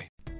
Bye.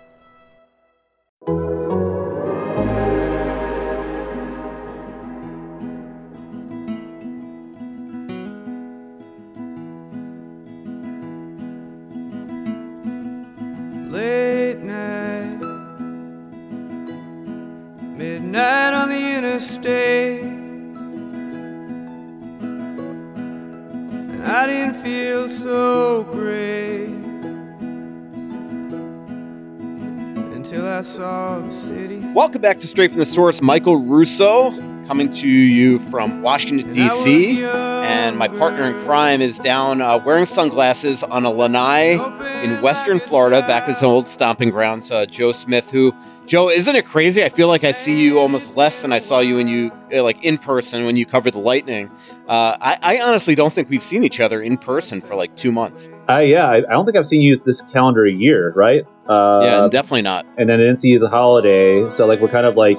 To Straight from the Source. Michael Russo coming to you from Washington, D.C. And my partner in crime is down uh, wearing sunglasses on a lanai in Western Florida, back at his old stomping grounds. Uh, Joe Smith, who, Joe, isn't it crazy? I feel like I see you almost less than I saw you when you, uh, like in person, when you covered the Lightning. Uh, I, I honestly don't think we've seen each other in person for like two months. Uh, yeah, I, I don't think I've seen you this calendar year, right? Uh, yeah, definitely not. And then I didn't see the holiday, so like we're kind of like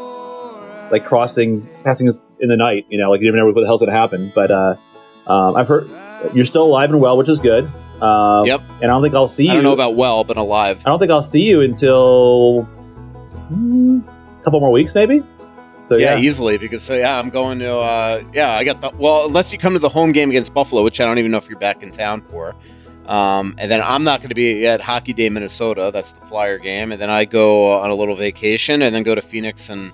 like crossing, passing us in the night. You know, like you never know what the hell's gonna happen. But uh, um, I've heard you're still alive and well, which is good. Um, Yep. And I don't think I'll see you. I don't know about well, but alive. I don't think I'll see you until mm, a couple more weeks, maybe. So yeah, yeah, easily because uh, yeah, I'm going to uh, yeah, I got the well, unless you come to the home game against Buffalo, which I don't even know if you're back in town for. Um, and then I'm not going to be at Hockey Day Minnesota. That's the Flyer game, and then I go on a little vacation, and then go to Phoenix and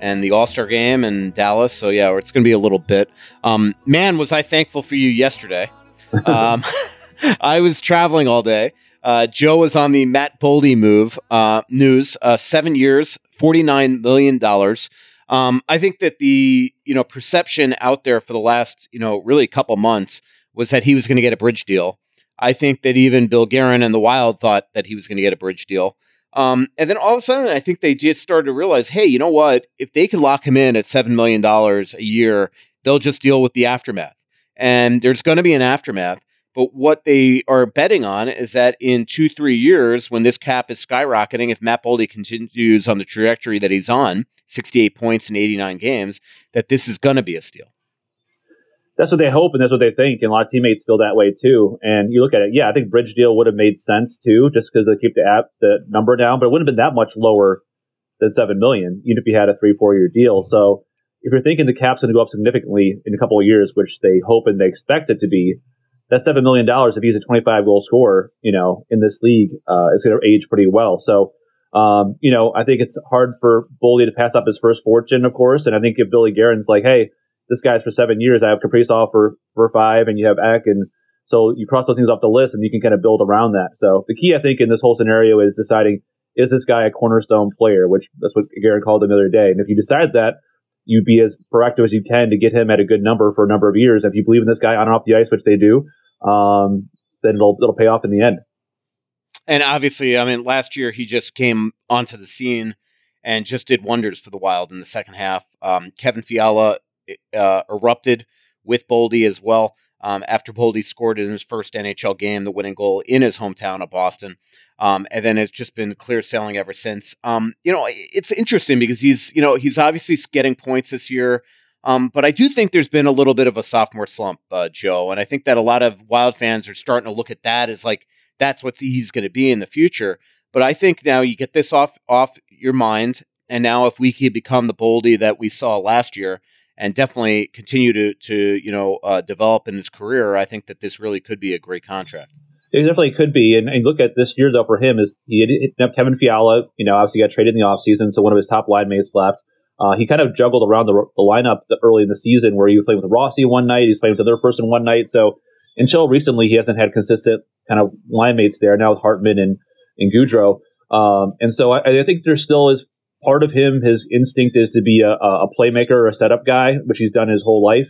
and the All Star game in Dallas. So yeah, it's going to be a little bit. Um, man, was I thankful for you yesterday. Um, I was traveling all day. Uh, Joe was on the Matt Boldy move uh, news. Uh, seven years, forty nine million dollars. Um, I think that the you know perception out there for the last you know really a couple months was that he was going to get a bridge deal. I think that even Bill Guerin and the Wild thought that he was going to get a bridge deal. Um, and then all of a sudden, I think they just started to realize, hey, you know what? If they can lock him in at seven million dollars a year, they'll just deal with the aftermath. And there's going to be an aftermath. But what they are betting on is that in two, three years, when this cap is skyrocketing, if Matt Boldy continues on the trajectory that he's on, 68 points in 89 games, that this is going to be a steal. That's what they hope and that's what they think. And a lot of teammates feel that way too. And you look at it, yeah, I think bridge deal would have made sense too, just because they keep the app the number down, but it wouldn't have been that much lower than seven million, even if you had a three, four year deal. So if you're thinking the cap's going to go up significantly in a couple of years, which they hope and they expect it to be, that seven million dollars, if he's a 25 goal scorer, you know, in this league, uh, is going to age pretty well. So, um, you know, I think it's hard for Boldy to pass up his first fortune, of course. And I think if Billy Guerin's like, hey, this guy's for seven years, I have Kaprizov for for five, and you have Ek, and so you cross those things off the list, and you can kind of build around that. So the key, I think, in this whole scenario is deciding is this guy a cornerstone player, which that's what Guerin called him the other day. And if you decide that, you be as proactive as you can to get him at a good number for a number of years. If you believe in this guy on and off the ice, which they do, um, then it'll it'll pay off in the end. And obviously, I mean, last year he just came onto the scene and just did wonders for the Wild in the second half. Um, Kevin Fiala uh, erupted with Boldy as well um, after Boldy scored in his first NHL game, the winning goal in his hometown of Boston. Um, and then it's just been clear sailing ever since. Um, you know, it's interesting because he's, you know, he's obviously getting points this year. Um, but I do think there's been a little bit of a sophomore slump, uh, Joe. And I think that a lot of Wild fans are starting to look at that as like, that's what he's going to be in the future. But I think now you get this off off your mind, and now if we could become the Boldy that we saw last year, and definitely continue to to you know uh, develop in his career, I think that this really could be a great contract. It definitely could be. And, and look at this year though for him is he hit up Kevin Fiala. You know, obviously got traded in the offseason, so one of his top line mates left. Uh, he kind of juggled around the, the lineup early in the season where he was playing with Rossi one night, he's playing with another person one night. So until recently, he hasn't had consistent kind of line mates there. Now with Hartman and and Gaudreau. Um, and so I, I, think there still is part of him. His instinct is to be a, a playmaker or a setup guy, which he's done his whole life.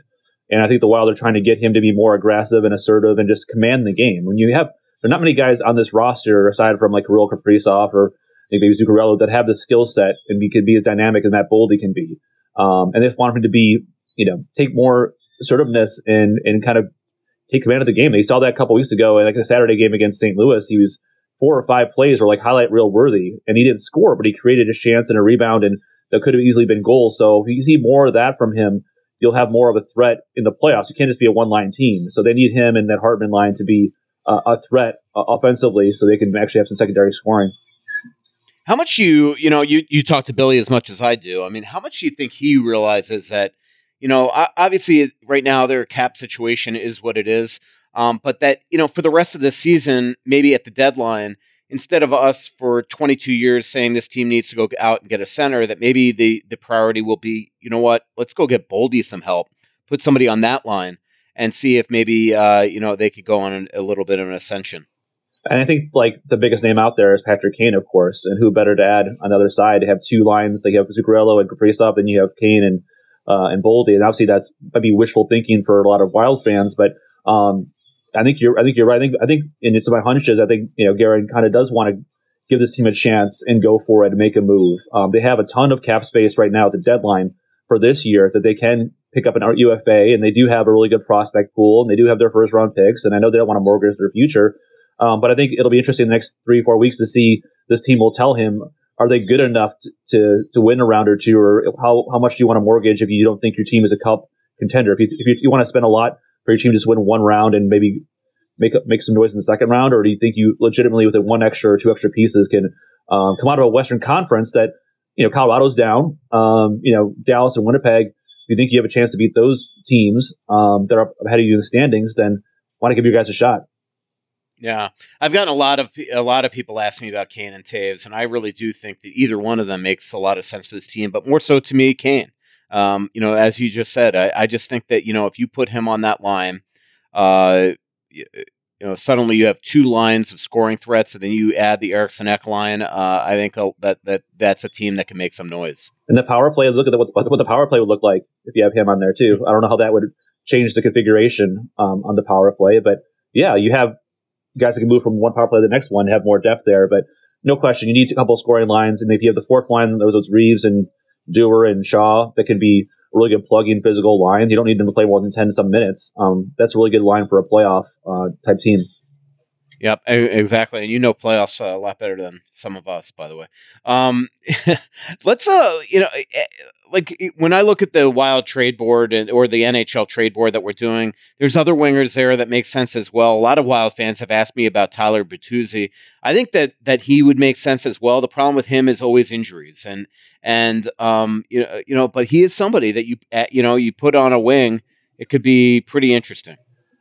And I think the Wild are trying to get him to be more aggressive and assertive and just command the game. When you have, there are not many guys on this roster aside from like Kirill Kaprizov or I think maybe Zuccarello that have the skill set and be, can be as dynamic as Matt Boldy can be. Um, and they want him to be, you know, take more assertiveness and, and kind of take command of the game. They saw that a couple weeks ago in like a Saturday game against St. Louis. He was four or five plays were like highlight reel worthy, and he didn't score, but he created a chance and a rebound, and that could have easily been goals. So if you see more of that from him, you'll have more of a threat in the playoffs. You can't just be a one line team. So they need him and that Hartman line to be uh, a threat uh, offensively, so they can actually have some secondary scoring. How much you you know you you talk to Billy as much as I do. I mean, how much do you think he realizes that you know obviously right now their cap situation is what it is. Um, but that, you know, for the rest of the season, maybe at the deadline, instead of us for 22 years saying this team needs to go out and get a center, that maybe the, the priority will be, you know what, let's go get Boldy some help, put somebody on that line and see if maybe, uh, you know, they could go on a little bit of an ascension. And I think like the biggest name out there is Patrick Kane, of course, and who better to add on the other side to have two lines? Like you have Zuccarello and Kaprizov, and you have Kane and uh, and Boldy, and obviously that's might be wishful thinking for a lot of Wild fans, but um, I think you're. I think you're right. I think. I think, and it's my hunch is. I think you know, Guerin kind of does want to give this team a chance and go for it and make a move. Um, they have a ton of cap space right now at the deadline for this year that they can pick up an UFA, and they do have a really good prospect pool, and they do have their first round picks, and I know they don't want to mortgage their future. Um, but I think it'll be interesting in the next three, four weeks to see this team will tell him are they good enough to, to, to win a round or two, or how, how much do you want to mortgage if you don't think your team is a cup contender? If you, if you, you want to spend a lot for your team just win one round and maybe make make some noise in the second round, or do you think you legitimately with one extra or two extra pieces can um, come out of a Western Conference that you know Colorado's down, um, you know Dallas and Winnipeg? If you think you have a chance to beat those teams um, that are ahead of you in the standings, then why not give you guys a shot? Yeah, I've gotten a lot of a lot of people ask me about Kane and Toews, and I really do think that either one of them makes a lot of sense for this team. But more so to me, Kane. Um, you know, as you just said, I, I, just think that you know if you put him on that line, uh, you, you know, suddenly you have two lines of scoring threats, and then you add the Eriksson Ek line. Uh, I think that that that's a team that can make some noise. And the power play, look at the, what, what the power play would look like if you have him on there too. I don't know how that would change the configuration um, on the power play, but yeah, you have guys that can move from one power play to the next one, have more depth there. But no question, you need a couple scoring lines, and if you have the fourth line, those, those Reaves and Dewar and Shaw that can be really good plug-in physical line. You don't need them to play more than ten some minutes. Um, that's a really good line for a playoff uh, type team. Yep, exactly. And you know playoffs uh, a lot better than some of us, by the way. Um, let's, uh, you know, like when I look at the Wild trade board and or the NHL trade board that we're doing, there's other wingers there that make sense as well. A lot of Wild fans have asked me about Tyler Bertuzzi. I think that that he would make sense as well. The problem with him is always injuries, and and um, you know, you know, but he is somebody that you eh, you know you put on a wing, it could be pretty interesting.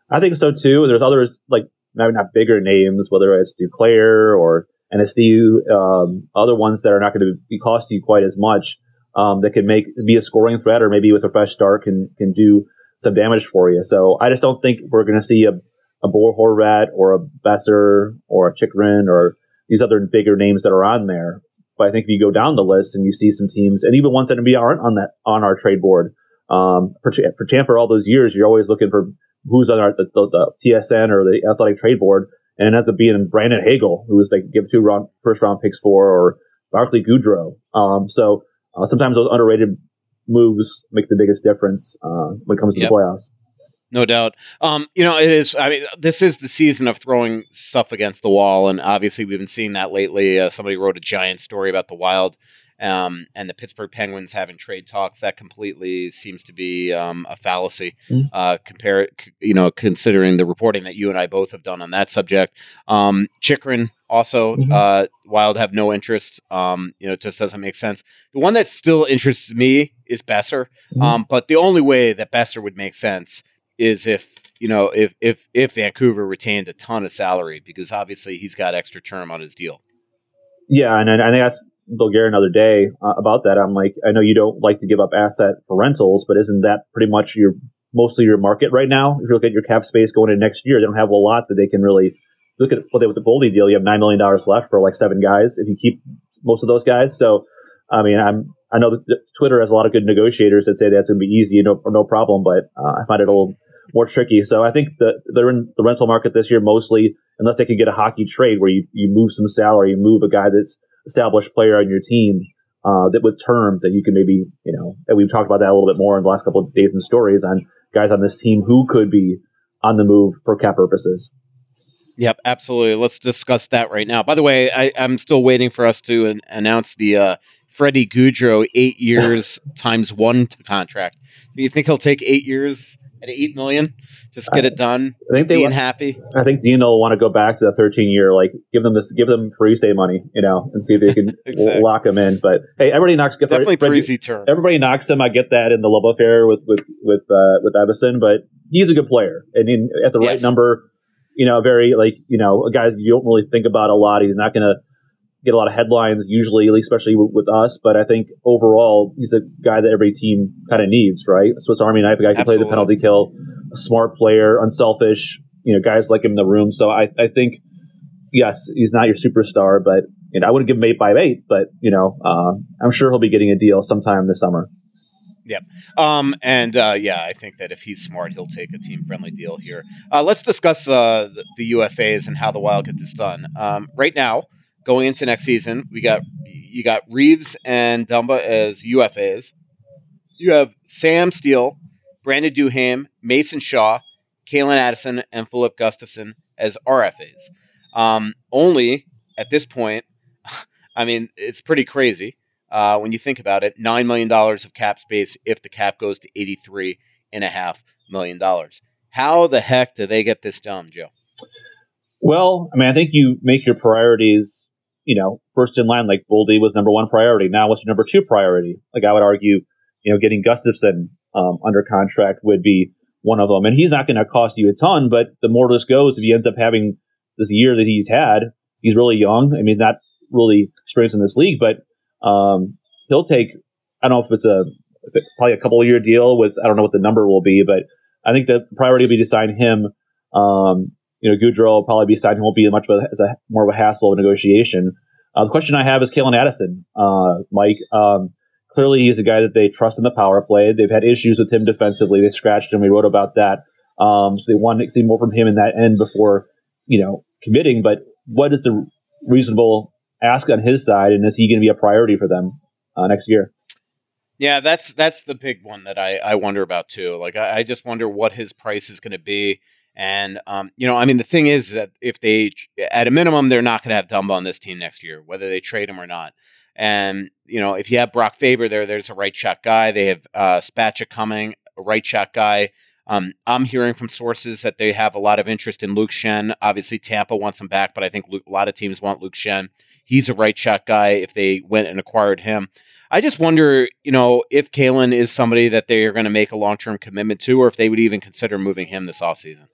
I think so too. There's others like maybe not bigger names, whether it's Duclair or NSD, um, other ones that are not going to be cost you quite as much, um, that can make, be a scoring threat or maybe with a fresh start can, can do some damage for you. So I just don't think we're going to see a, a Horvat or a Boeser or a Chychrun or these other bigger names that are on there. But I think if you go down the list and you see some teams and even ones that maybe aren't on that, on our trade board, um, for, for Tampa all those years, you're always looking for who's on our, the, the, the, TSN or the athletic trade board. And it ends up being Brandon Hagel, who was like give two round, first round picks for, or Barclay Goodrow. Um, so uh, sometimes those underrated moves make the biggest difference uh, when it comes to Yep. the playoffs. No doubt. Um, you know, it is. I mean, this is the season of throwing stuff against the wall, and obviously we've been seeing that lately. Uh, somebody wrote a giant story about the Wild um, and the Pittsburgh Penguins having trade talks. That completely seems to be um, a fallacy. Mm. Uh, compare, you know, considering the reporting that you and I both have done on that subject. Um, Chychrun also, Mhm. uh, Wild have no interest. Um, you know, it just doesn't make sense. The one that still interests me is Boeser. Mhm. Um, but the only way that Boeser would make sense is if you know if if if Vancouver retained a ton of salary because obviously he's got extra term on his deal. Yeah, and, I, I asked Bill Gare another day uh, about that. I'm like, I know you don't like to give up asset for rentals, but isn't that pretty much your mostly your market right now? If you look at your cap space going into next year, they don't have a lot that they can really look at. Well, they, with the Boldy deal, you have nine million dollars left for like seven guys if you keep most of those guys. So, I mean, I'm I know that Twitter has a lot of good negotiators that say that's going to be easy, no no problem, but uh, I find it a little more tricky. So I think that they're in the rental market this year mostly, unless they could get a hockey trade where you, you move some salary, you move a guy that's established player on your team uh, that with term that you can maybe you know. And we've talked about that a little bit more in the last couple of days and stories on guys on this team who could be on the move for cap purposes. Yep, absolutely. Let's discuss that right now. By the way, I, I'm still waiting for us to an- announce the uh, Freddie Gaudreau eight years times one contract. Do you think he'll take eight years at eight million? Just get it done. I think they. Dean want- happy. I think Dean will want to go back to the 13 year, like give them this, give them Parise money, you know, and see if they can Exactly. lock him in. But hey, everybody knocks. Definitely Parise term. everybody knocks him. I get that in the love affair with with with uh, with Everson, but he's a good player, and in, at the right number, you know, very like you know, a guy you don't really think about a lot. He's not going to get a lot of headlines usually, at least especially with, with us. But I think overall, he's a guy that every team kind of needs, right? A Swiss Army knife, a guy who can play the penalty kill, a smart player, unselfish. You know, guys like him in the room. So I I think yes, he's not your superstar, but you know, I wouldn't give him eight by eight, but you know, uh, I'm sure he'll be getting a deal sometime this summer. Yep. Um, and uh, yeah, I think that if he's smart, he'll take a team friendly deal here. Uh, let's discuss uh, the, the UFAs and how the Wild get this done. Um, right now, going into next season, we got you got Reaves and Dumba as UFAs. You have Sam Steele, Brandon Duhaime, Mason Shaw, Calen Addison, and Filip Gustavsson as RFAs. Um, only at this point, I mean, it's pretty crazy uh, when you think about it, $9 million of cap space if the cap goes to $83.5 million. How the heck do they get this done, Joe? Well, I mean, I think you make your priorities, you know, first in line, like Boldy was number one priority. Now, what's your number two priority? Like, I would argue, you know, getting Gustavsson um, under contract would be one of them. And he's not going to cost you a ton, but the more this goes, if he ends up having this year that he's had, he's really young. I mean, not really experienced in this league, but um, he'll take, I don't know if it's a, probably a couple year deal with, I don't know what the number will be, but I think the priority will be to sign him. Um, you know, Gaudreau will probably be signed. Won't be much of a, a more of a hassle of negotiation. Uh, the question I have is Calen Addison, uh, Mike. Um, clearly, he's a guy that they trust in the power play. They've had issues with him defensively. They scratched him. We wrote about that. Um, so they want to see more from him in that end before, you know, committing. But what is the reasonable ask on his side, and is he going to be a priority for them uh, next year? Yeah, that's that's the big one that I, I wonder about too. Like I, I just wonder what his price is going to be. And um, you know, I mean, the thing is that if they, at a minimum, they're not going to have Dumba on this team next year, whether they trade him or not. And you know, if you have Brock Faber there, there's a right shot guy. They have uh, Spatcha coming, a right shot guy. Um, I'm hearing from sources that they have a lot of interest in Luke Schenn. Obviously, Tampa wants him back, but I think Luke, a lot of teams want Luke Schenn. He's a right shot guy. If they went and acquired him, I just wonder, you know, if Calen is somebody that they are going to make a long term commitment to, or if they would even consider moving him this offseason.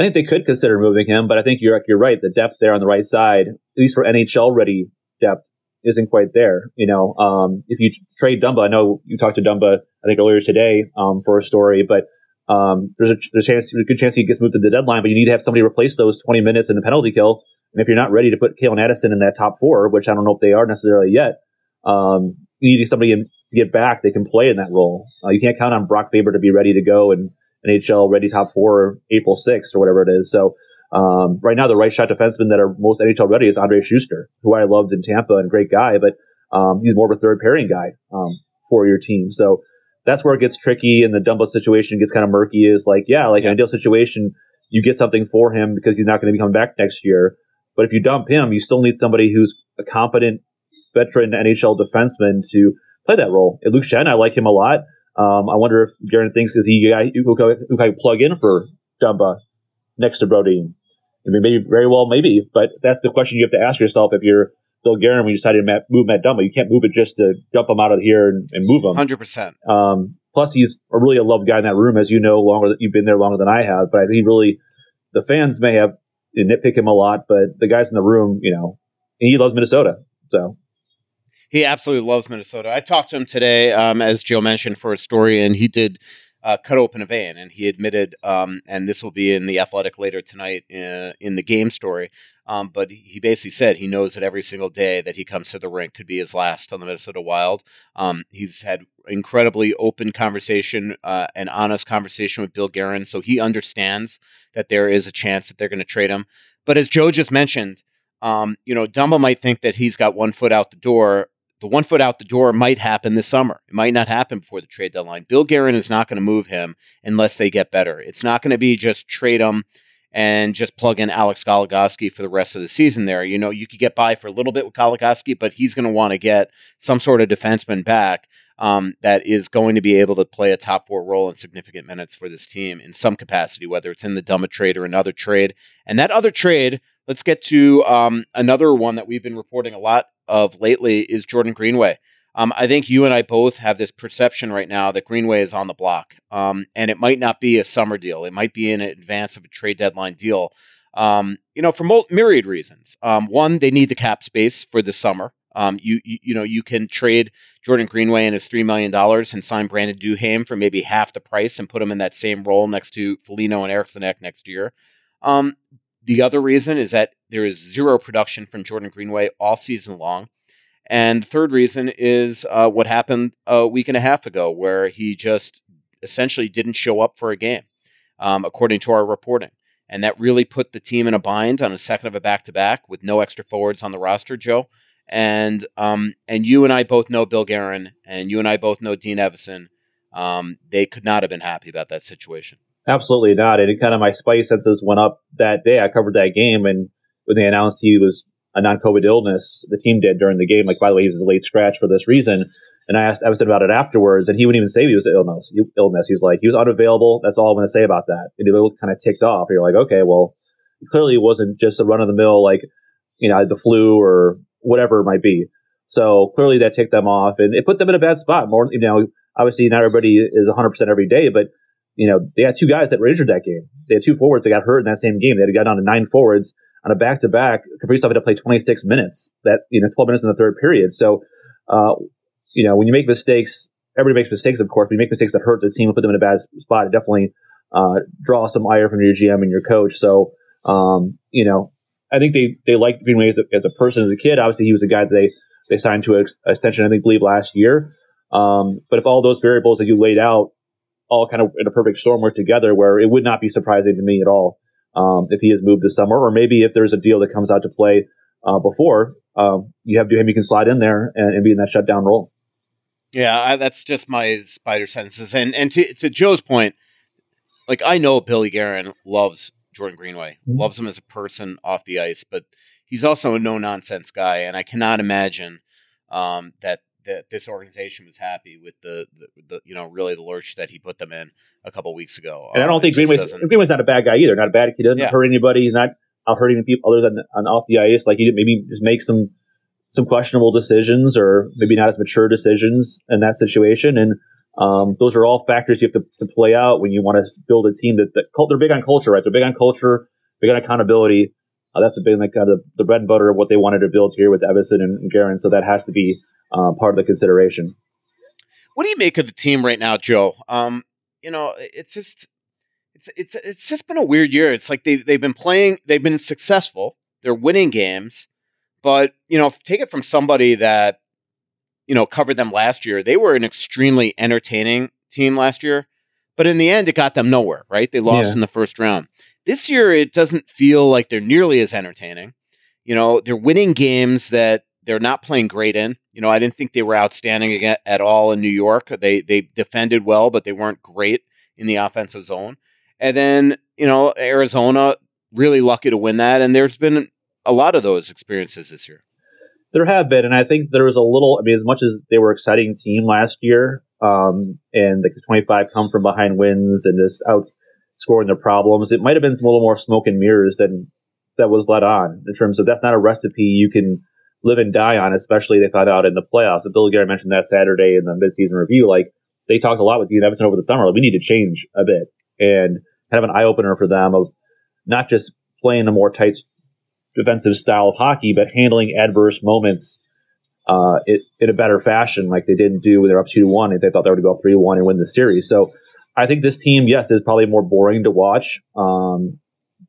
I think they could consider moving him, but I think you're you're right. The depth there on the right side, at least for NHL ready depth, isn't quite there. You know, um, if you trade Dumba, I know you talked to Dumba, I think earlier today um, for a story, but um, there's a there's a chance, a good chance he gets moved to the deadline, but you need to have somebody replace those 20 minutes in the penalty kill. And if you're not ready to put Calen Addison in that top four, which I don't know if they are necessarily yet, um, you need somebody in, to get back that can play in that role. Uh, you can't count on Brock Faber to be ready to go and NHL ready top four April 6th or whatever it is. So Um, right now, the right shot defenseman that are most NHL ready is Andrej Sustr, who I loved in Tampa and great guy, but um, he's more of a third pairing guy um, for your team. So that's where it gets tricky and the Dumba situation gets kind of murky. Is like, yeah, like yeah. an ideal situation, you get something for him because he's not going to be coming back next year. But if you dump him, you still need somebody who's a competent veteran NHL defenseman to play that role. And Luke Schenn, I like him a lot. Um, I wonder if Guerin thinks is he guy who, who can plug in for Dumba next to Brodin. I mean, maybe very well, maybe, but that's the question you have to ask yourself if you're Bill Guerin when you decide to move Matt Dumba. You can't move it just to dump him out of here and, and move him. Hundred percent. Um, plus, he's a really a loved guy in that room, as you know. Longer that you've been there longer than I have, but I think really the fans may have nitpick him a lot, but the guys in the room, you know, he loves Minnesota. So he absolutely loves Minnesota. I talked to him today, um, as Joe mentioned, for a story, and he did uh, cut open a vein, and he admitted, um, and this will be in the Athletic later tonight in, uh, in the game story. Um, but he basically said he knows that every single day that he comes to the rink could be his last on the Minnesota Wild. Um, he's had incredibly open conversation, uh, and honest conversation with Bill Guerin, so he understands that there is a chance that they're going to trade him. But as Joe just mentioned, um, you know, Dumba might think that he's got one foot out the door the one foot out the door might happen this summer. It might not happen before the trade deadline. Bill Guerin is not going to move him unless they get better. It's not going to be just trade him and just plug in Alex Goligoski for the rest of the season there. You know, you could get by for a little bit with Goligoski, but he's going to want to get some sort of defenseman back um, that is going to be able to play a top four role in significant minutes for this team in some capacity, whether it's in the Dumba trade or another trade. And that other trade, let's get to um, another one that we've been reporting a lot of lately is Jordan Greenway. Um, I think you and I both have this perception right now that Greenway is on the block, um, and it might not be a summer deal. It might be in advance of a trade deadline deal. Um, you know, for myriad reasons. Um, one, they need the cap space for the summer. Um, you, you, you know you can trade Jordan Greenway and his three million dollars and sign Brandon Duhaime for maybe half the price and put him in that same role next to Foligno and Eriksson Ek next year. Um, the other reason is that there is zero production from Jordan Greenway all season long. And the third reason is uh, what happened a week and a half ago, where he just essentially didn't show up for a game, um, according to our reporting. And that really put the team in a bind on a second of a back to back with no extra forwards on the roster, Joe. And um, and you and I both know Bill Guerin, and you and I both know Dean Evason. Um, they could not have been happy about that situation. Absolutely not. And it kind of my spice senses went up that day. I covered that game, and when they announced he was a non-COVID illness, the team did during the game. Like, by the way, he was a late scratch for this reason. And I asked Evason about it afterwards, and he wouldn't even say he was illness. Illness. He was like, he was unavailable. That's all I'm going to say about that. And he looked kind of ticked off. You're like, okay, well, clearly it wasn't just a run of the mill, like you know, the flu or whatever it might be. So clearly that ticked them off, and it put them in a bad spot. More, you know, obviously not everybody is 100 percent every day, but you know, they had two guys that were injured that game. They had two forwards that got hurt in that same game. They had got down to nine forwards on a back to back. Kaprizov had to play 26 minutes, that, you know, 12 minutes in the third period. So, uh, you know, when you make mistakes, everybody makes mistakes, of course, but you make mistakes that hurt the team and put them in a bad spot. It definitely, uh, draw some ire from your GM and your coach. So, um, you know, I think they, they liked Greenway as a, as a person, as a kid. Obviously, he was a guy that they, they signed to an extension, I think, believe last year. Um, but if all those variables that you laid out all kind of in a perfect storm work together where it would not be surprising to me at all um, if he has moved this summer, or maybe if there's a deal that comes out to play uh, before, um, you have Duhaime, you can slide in there and, and, be in that shutdown role. Yeah, I, that's just my spider senses. And and to, to Joe's point, like I know Billy Guerin loves Jordan Greenway, mm-hmm. loves him as a person off the ice, but he's also a no nonsense guy, and I cannot imagine um, that that this organization was happy with the, the, the, you know really the lurch that he put them in a couple weeks ago. And um, I don't think Greenway's, Greenway's not a bad guy either. Not a bad. He doesn't yeah. hurt anybody. He's not out hurting people other than on off the ice. Like he did maybe just make some some questionable decisions or maybe not as mature decisions in that situation. And um, those are all factors you have to, to play out when you want to build a team that, that they're big on culture, right? They're big on culture, big on accountability. Uh, that's been like kind of the bread and butter of what they wanted to build here with Evason and, and Guerin. So that has to be uh, part of the consideration. What do you make of the team right now, Joe? Um, you know, it's just it's it's it's just been a weird year. It's like they they've been playing, they've been successful, they're winning games, but you know, take it from somebody that you know covered them last year. They were an extremely entertaining team last year, but in the end, it got them nowhere. Right? They lost yeah. in the first round This year, it doesn't feel like they're nearly as entertaining. You know, they're winning games that they're not playing great in. You know, I didn't think they were outstanding at all in New York. They they defended well, but they weren't great in the offensive zone. And then, you know, Arizona really lucky to win that. And there's been a lot of those experiences this year. There have been, and I think there was a little. I mean, as much as they were exciting team last year, um, and the 25 come from behind wins and just outscoring their problems, it might have been some little more smoke and mirrors than that was let on in terms of that's not a recipe you can live and die on, especially they found out in the playoffs. And Bill Guerin mentioned that Saturday in the midseason review. Like they talked a lot with Dean Evason over the summer. Like, we need to change a bit and kind of an eye opener for them of not just playing a more tight defensive style of hockey, but handling adverse moments uh, it, in a better fashion, like they didn't do when they're up two to one. They thought they were to go three one and win the series. So I think this team, yes, is probably more boring to watch um,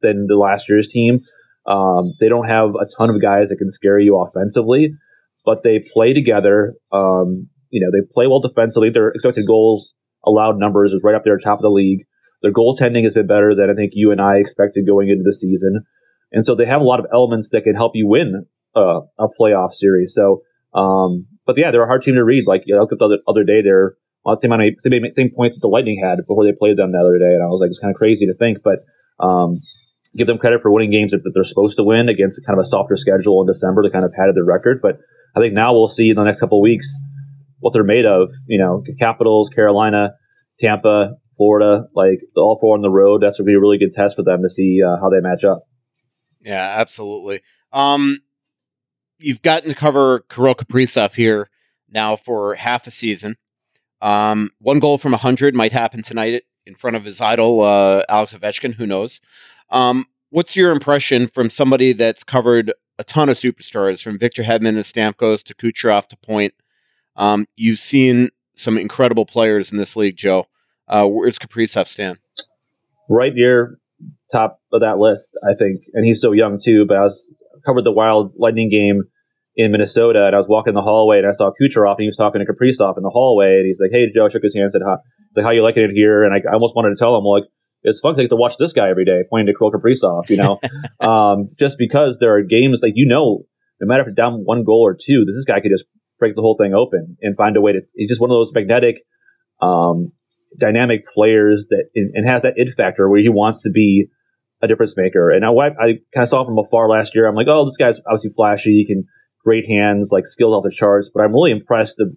than the last year's team. Um, they don't have a ton of guys that can scare you offensively, but they play together. Um, you know, they play well defensively. Their expected goals allowed numbers is right up there, at top of the league. Their goaltending has been better than I think you and I expected going into the season. And so they have a lot of elements that can help you win uh, a playoff series. So, um, but yeah, they're a hard team to read. Like, you know, I looked up the other, other day, they're on the same, amount of, same, same points as the Lightning had before they played them the other day. And I was like, it's kind of crazy to think, but, um, give them credit for winning games that they're supposed to win against kind of a softer schedule in December to kind of padded their record. But I think now we'll see in the next couple weeks what they're made of. You know, Capitals, Carolina, Tampa, Florida, like all four on the road. That's going to be a really good test for them to see uh, how they match up. Yeah, absolutely. Um, you've gotten to cover Kirill Kaprizov here now for half a season. Um, one goal from 100 might happen tonight in front of his idol, uh, Alex Ovechkin. Who knows? Um, what's your impression from somebody that's covered a ton of superstars, from Victor Hedman and Stamkos to Kucherov to Point? Um, you've seen some incredible players in this league, Joe. Uh, where's Kaprizov stand? Right near top of that list, I think. And he's so young too. But I was covered the Wild Lightning game in Minnesota, and I was walking the hallway, and I saw Kucherov, and he was talking to Kaprizov in the hallway, and he's like, "Hey, Joe," shook his hand, said, "How?" He's like, "How you liking it here?" And I, I almost wanted to tell him, like, it's fun to, to watch this guy every day, pointing to Kirill Kaprizov, you know, um, just because there are games like, you know, no matter if it's down one goal or two, this guy could just break the whole thing open and find a way to, he's just one of those magnetic, um, dynamic players that, and has that it factor where he wants to be a difference maker. And I, I kind of saw from afar last year. I'm like, oh, this guy's obviously flashy. He can great hands, like skills off the charts, but I'm really impressed of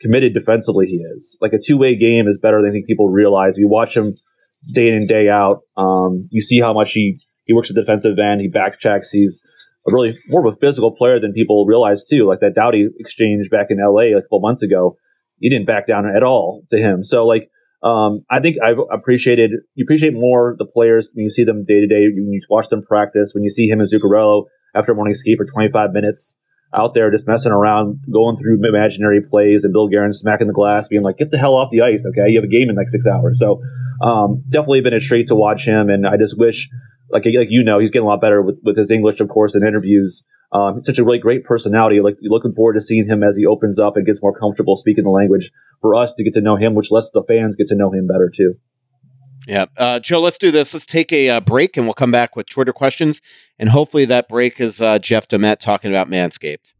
committed defensively he is. Like a two way game is better than I think people realize. If you watch him day in and day out. Um, you see how much he, he works at the defensive end. He back checks. He's really more of a physical player than people realize too. Like that Doughty exchange back in LA like a couple months ago, he didn't back down at all to him. So like, um, I think I've appreciated, you appreciate more the players when you see them day to day, when you watch them practice, when you see him and Zuccarello after morning ski for 25 minutes out there just messing around, going through imaginary plays, and Bill Guerin smacking the glass, being like, "Get the hell off the ice, okay? You have a game in like six hours." So, um, definitely been a treat to watch him, and I just wish, like like you know, he's getting a lot better with, with his English, of course, in interviews. Um, such a really great personality. Like looking forward to seeing him as he opens up and gets more comfortable speaking the language for us to get to know him, which lets the fans get to know him better too. Yeah. Uh, Joe, let's do this. Let's take a uh, break and we'll come back with Twitter questions. And hopefully that break is uh, Jeff Domet talking about Manscaped.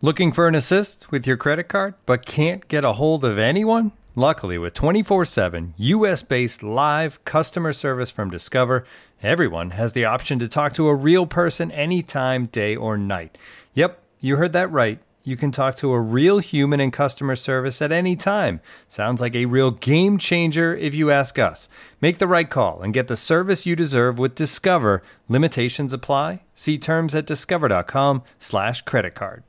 Looking for an assist with your credit card, but can't get a hold of anyone? Luckily, with 24 7 US based live customer service from Discover, everyone has the option to talk to a real person anytime, day or night. Yep, you heard that right you can talk to a real human in customer service at any time. Sounds like a real game changer if you ask us. Make the right call and get the service you deserve with Discover. Limitations apply. See terms at discover.com/slash credit card.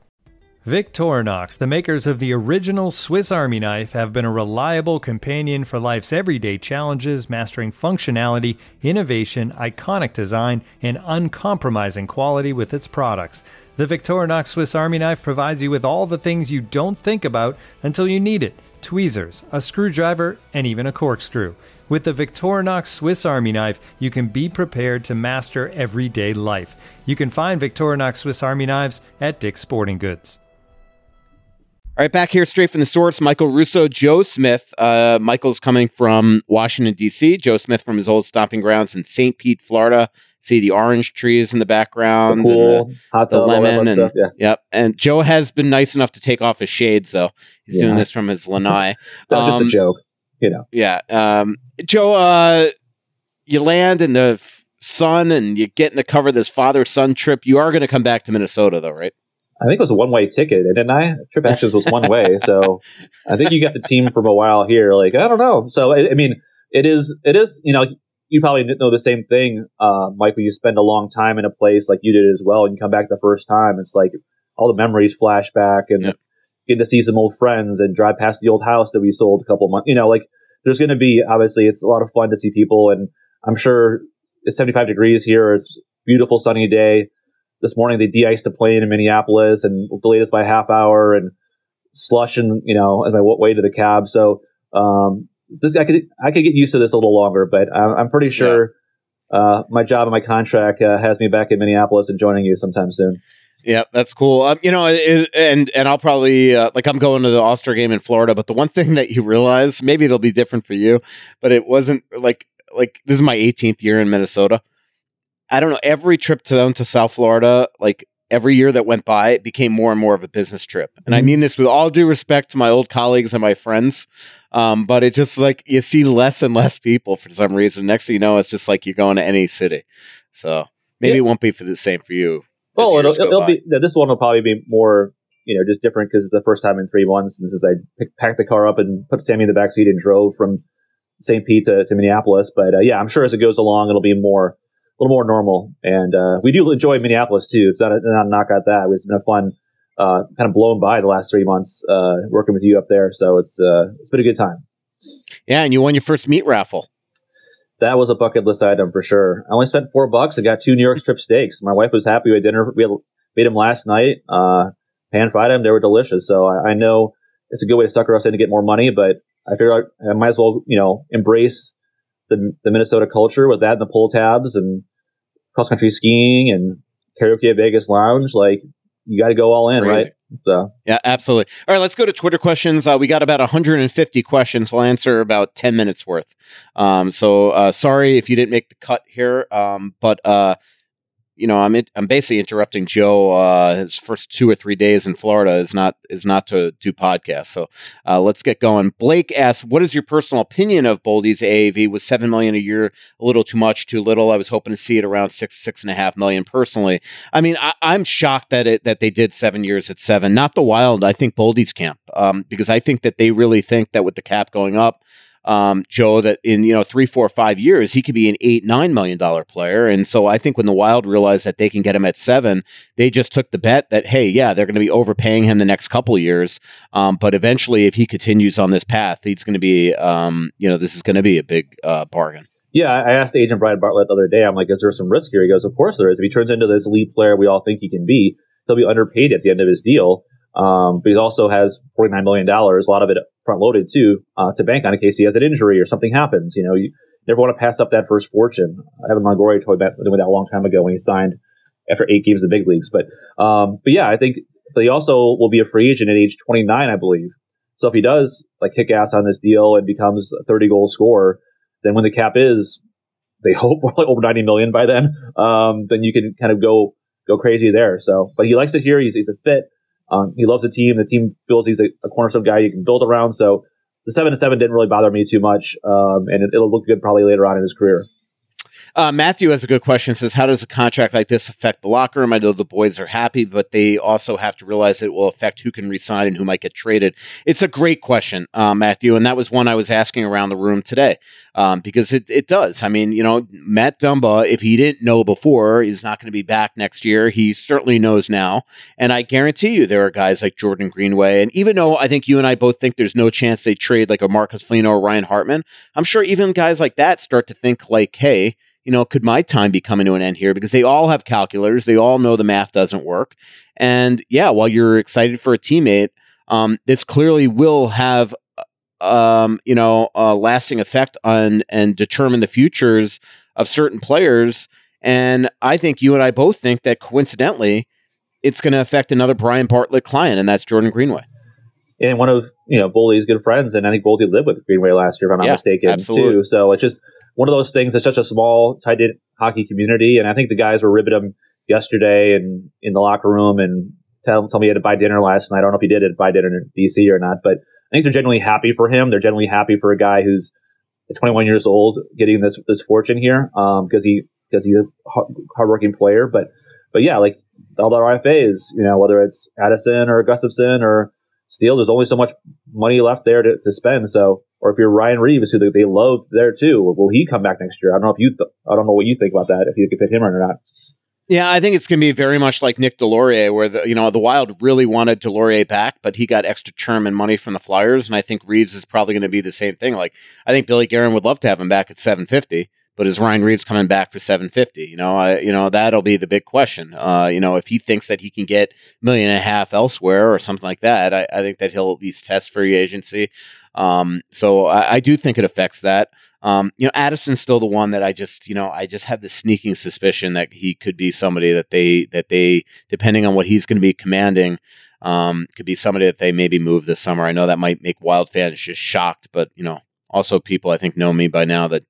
Victorinox, the makers of the original Swiss Army knife, have been a reliable companion for life's everyday challenges, mastering functionality, innovation, iconic design, and uncompromising quality with its products. The Victorinox Swiss Army knife provides you with all the things you don't think about until you need it tweezers, a screwdriver, and even a corkscrew. With the Victorinox Swiss Army knife, you can be prepared to master everyday life. You can find Victorinox Swiss Army knives at Dick's Sporting Goods. All right, back here straight from the source, Michael Russo, Joe Smith. Uh, Michael's coming from Washington, D.C., Joe Smith from his old stomping grounds in St. Pete, Florida. See the orange trees in the background, The and pool, the, hot the tub, lemon, and stuff. Yeah. yep. And Joe has been nice enough to take off his shades, though. He's doing this from his lanai. That was just Um, a joke. You know. Yeah. Um, Joe, uh, you land in the f- sun and you're getting to cover this father son trip. You are going to come back to Minnesota, though, right? I think it was a one way ticket, didn't I? Trip Actions was one way, so I think you got the team from a while here. Like I don't know. So I, I mean, it is it is you know you probably know the same thing, uh, Mike. When you spend a long time in a place like you did as well, and you come back the first time, it's like all the memories flash back and get to see some old friends and drive past the old house that we sold a couple months. You know, like there's going to be obviously it's a lot of fun to see people, and I'm sure it's 75 degrees here. It's beautiful sunny day this morning they de-iced the plane in Minneapolis and delayed us by a half hour and slush and you know my wa- way to the cab. So um, this I could I could get used to this a little longer, but I'm, I'm pretty sure uh, my job and my contract uh, has me back in Minneapolis and joining you sometime soon. Yeah, that's cool. Um, you know, it, and and I'll probably uh, like I'm going to the All Star game in Florida, but the one thing that you realize, maybe it'll be different for you, but it wasn't like like this is my 18th year in Minnesota. I don't know. Every trip to down to South Florida, like every year that went by, it became more and more of a business trip. And I Mhm. mean this with all due respect to my old colleagues and my friends. Um, but it just like you see less and less people for some reason. Next thing you know, it's just like you're going to any city. So maybe Yeah. it won't be for the same for you. Well, it'll, it'll be this one will probably be more you know just different because it's the first time in three months and since I pick, packed the car up and put Sammy in the back seat and drove from St. Pete to, to Minneapolis. But uh, yeah, I'm sure as it goes along, it'll be more little more normal. And uh, we do enjoy Minneapolis too. It's not a, not a knock at that. It's been a fun, uh, kind of blown by the last three months uh, working with you up there. So it's uh, it's been a good time. Yeah, and you won your first meat raffle. That was a bucket list item for sure. I only spent four bucks and got two New York strip steaks. My wife was happy with dinner. We had, made them last night. Uh, pan fried them. They were delicious. So I, I know it's a good way to sucker us in to get more money, but I figured I, I might as well, you know, embrace the, the Minnesota culture with that and the pull tabs and cross country skiing and karaoke at Vegas Lounge. Like you got to go all in, Crazy. right? So Yeah, absolutely. All right, let's go to Twitter questions. Uh, we got about 150 questions. We'll answer about 10 minutes worth. Um, so uh, sorry if you didn't make the cut here, um, but uh, you know, I'm I'm basically interrupting Joe. Uh, his first two or three days in Florida is not is not to do podcasts. So uh, let's get going. Blake asks, "What is your personal opinion of Boldy's AAV? Was seven million a year a little too much, too little? I was hoping to see it around six six and a half million personally. I mean, I, I'm shocked that it that they did seven years at seven. Not the Wild. I think Boldy's camp, um, because I think that they really think that with the cap going up, um, Joe, that in you know three, four, five years he could be an eight, nine million dollar player. And so I think when the Wild realized that they can get him at seven, they just took the bet that hey, yeah, they're going to be overpaying him the next couple years, um, but eventually, if he continues on this path, he's going to be, um, you know, this is going to be a big uh, bargain. Yeah, I asked agent Brian Bartlett the other day. I'm like, is there some risk here? He goes, of course there is. If he turns into this elite player we all think he can be, he'll be underpaid at the end of his deal. Um, but he also has $49 million, a lot of it front loaded too, uh, to bank on in case he has an injury or something happens. You know, you never want to pass up that first fortune. Evan Longoria told me that, that a long time ago when he signed after eight games in the big leagues. But, um, but yeah, I think, but he also will be a free agent at age 29, I believe. So if he does like kick ass on this deal and becomes a 30 goal scorer, then when the cap is, they hope over 90 million by then, um, then you can kind of go, go crazy there. So, but he likes it here. He's, he's a fit. Um, he loves the team. The team feels he's a, a cornerstone guy you can build around. So the seven to seven didn't really bother me too much. Um, and it, it'll look good probably later on in his career. Uh, Matthew has a good question. Says, "How does a contract like this affect the locker room? I know the boys are happy, but they also have to realize it will affect who can resign and who might get traded." It's a great question, uh, Matthew, and that was one I was asking around the room today um, because it it does. I mean, you know, Matt Dumba, if he didn't know before, is not going to be back next year. He certainly knows now, and I guarantee you, there are guys like Jordan Greenway, and even though I think you and I both think there's no chance they trade like a Marcus Foligno or Ryan Hartman, I'm sure even guys like that start to think like, hey you know, could my time be coming to an end here? Because they all have calculators. They all know the math doesn't work. And yeah, while you're excited for a teammate, um, this clearly will have, um, you know, a lasting effect on and determine the futures of certain players. And I think you and I both think that coincidentally, it's going to affect another Brian Bartlett client, and that's Jordan Greenway. and one of you know Boldy's good friends, and I think Boldy lived with Greenway last year, if I'm not Yeah, mistaken, absolutely. too. So it's just one of those things. It's such a small, tight knit hockey community, and I think the guys were ribbing him yesterday and in the locker room and tell tell me he had to buy dinner last night. I don't know if he did it buy dinner in DC or not, but I think they're generally happy for him. They're generally happy for a guy who's 21 years old getting this this fortune here um, because he because he's a hard- hardworking player. But but yeah, like all the RFAs, you know, whether it's Addison or Gustavsson or Steele, there's only so much money left there to, to spend. So, or if you're Ryan Reaves, who they, love there too, will he come back next year? I don't know if you, th- I don't know what you think about that. If you could fit him in or not. Yeah, I think it's going to be very much like Nick Deslauriers, where the you know the Wild really wanted Deslauriers back, but he got extra term and money from the Flyers, and I think Reaves is probably going to be the same thing. Like I think Billy Guerin would love to have him back at seven fifty, but is Ryan Reaves coming back for seven fifty? You know, I, you know that'll be the big question. Uh, you know, if he thinks that he can get a million and a half elsewhere or something like that, I, I think that he'll at least test free agency. Um, so I, I do think it affects that. Um, you know, Addison's still the one that I just, you know, I just have the sneaking suspicion that he could be somebody that they that they, depending on what he's going to be commanding, um, could be somebody that they maybe move this summer. I know that might make Wild fans just shocked, but you know, also people I think know me by now that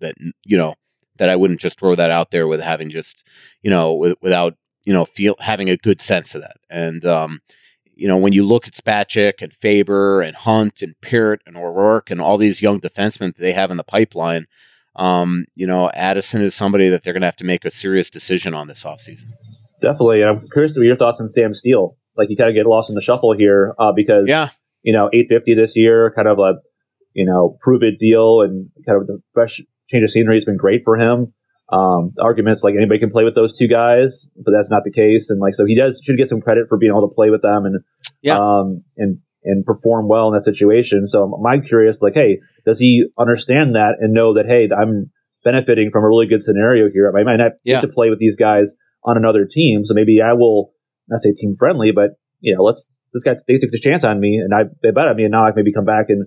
that you know that I wouldn't just throw that out there with having just you know with, without you know feel having a good sense of that and um you know, when you look at Spacek and Faber and Hunt and Peart and O'Rourke and all these young defensemen that they have in the pipeline, um, you know, Addison is somebody that they're going to have to make a serious decision on this offseason. Definitely. And I'm curious to hear your thoughts on Sam Steel. Like you kind of get lost in the shuffle here uh, because, Yeah. you know, 850 this year, kind of a, you know, prove it deal and kind of the fresh change of scenery has been great for him. Um, arguments like anybody can play with those two guys, but that's not the case. And like, so he does should get some credit for being able to play with them and, Yeah. um, and, and perform well in that situation. So I'm my curious, like, hey, does he understand that and know that, hey, I'm benefiting from a really good scenario here? I might not Yeah. get to play with these guys on another team. So maybe I will not say team friendly, but you know, let's this guy they took the chance on me and I they bet on me and now I can maybe come back and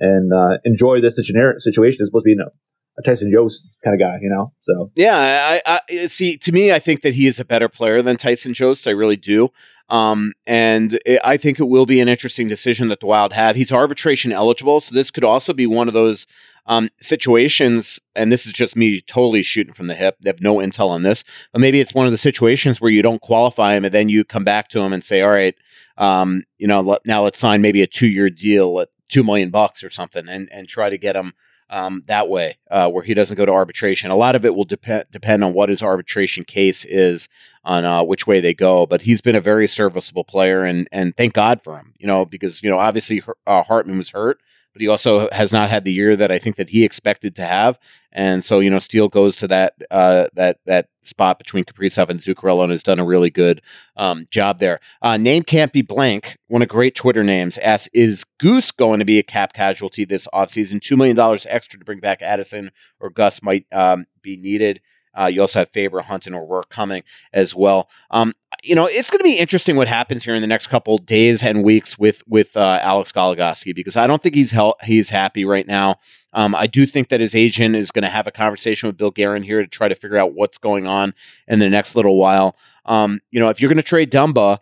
and uh, enjoy this situa- situation. It's supposed to be you know, a Tyson Jost kind of guy, you know. So Yeah, I, I see. To me, I think that he is a better player than Tyson Jost. I really do. Um, and it, I think it will be an interesting decision that the Wild have. He's arbitration eligible, so this could also be one of those um, situations. And this is just me totally shooting from the hip. They have no intel on this, but maybe it's one of the situations where you don't qualify him, and then you come back to him and say, "All right, um, you know, now let's sign maybe a two-year deal at two million bucks or something, and and try to get him." Um, that way, uh, where he doesn't go to arbitration. A lot of it will depend depend on what his arbitration case is, on uh, which way they go. But he's been a very serviceable player, and and thank God for him. You know, because you know obviously uh, Hartman was hurt, but he also has not had the year that I think that he expected to have. And so you know, Steel goes to that uh, that that spot between Kaprizov and Zuccarello and has done a really good um, job there. Uh, name can't be blank. One of great Twitter names asks, "Is Goose going to be a cap casualty this offseason? Two million dollars extra to bring back Addison or Gus might um, be needed." Uh, you also have Faber, Hunt, and O'Rourke coming as well. Um, you know, it's going to be interesting what happens here in the next couple days and weeks with with uh, Alex Goligoski because I don't think he's hel- he's happy right now. Um, I do think that his agent is going to have a conversation with Bill Guerin here to try to figure out what's going on in the next little while. Um, you know, if you're going to trade Dumba,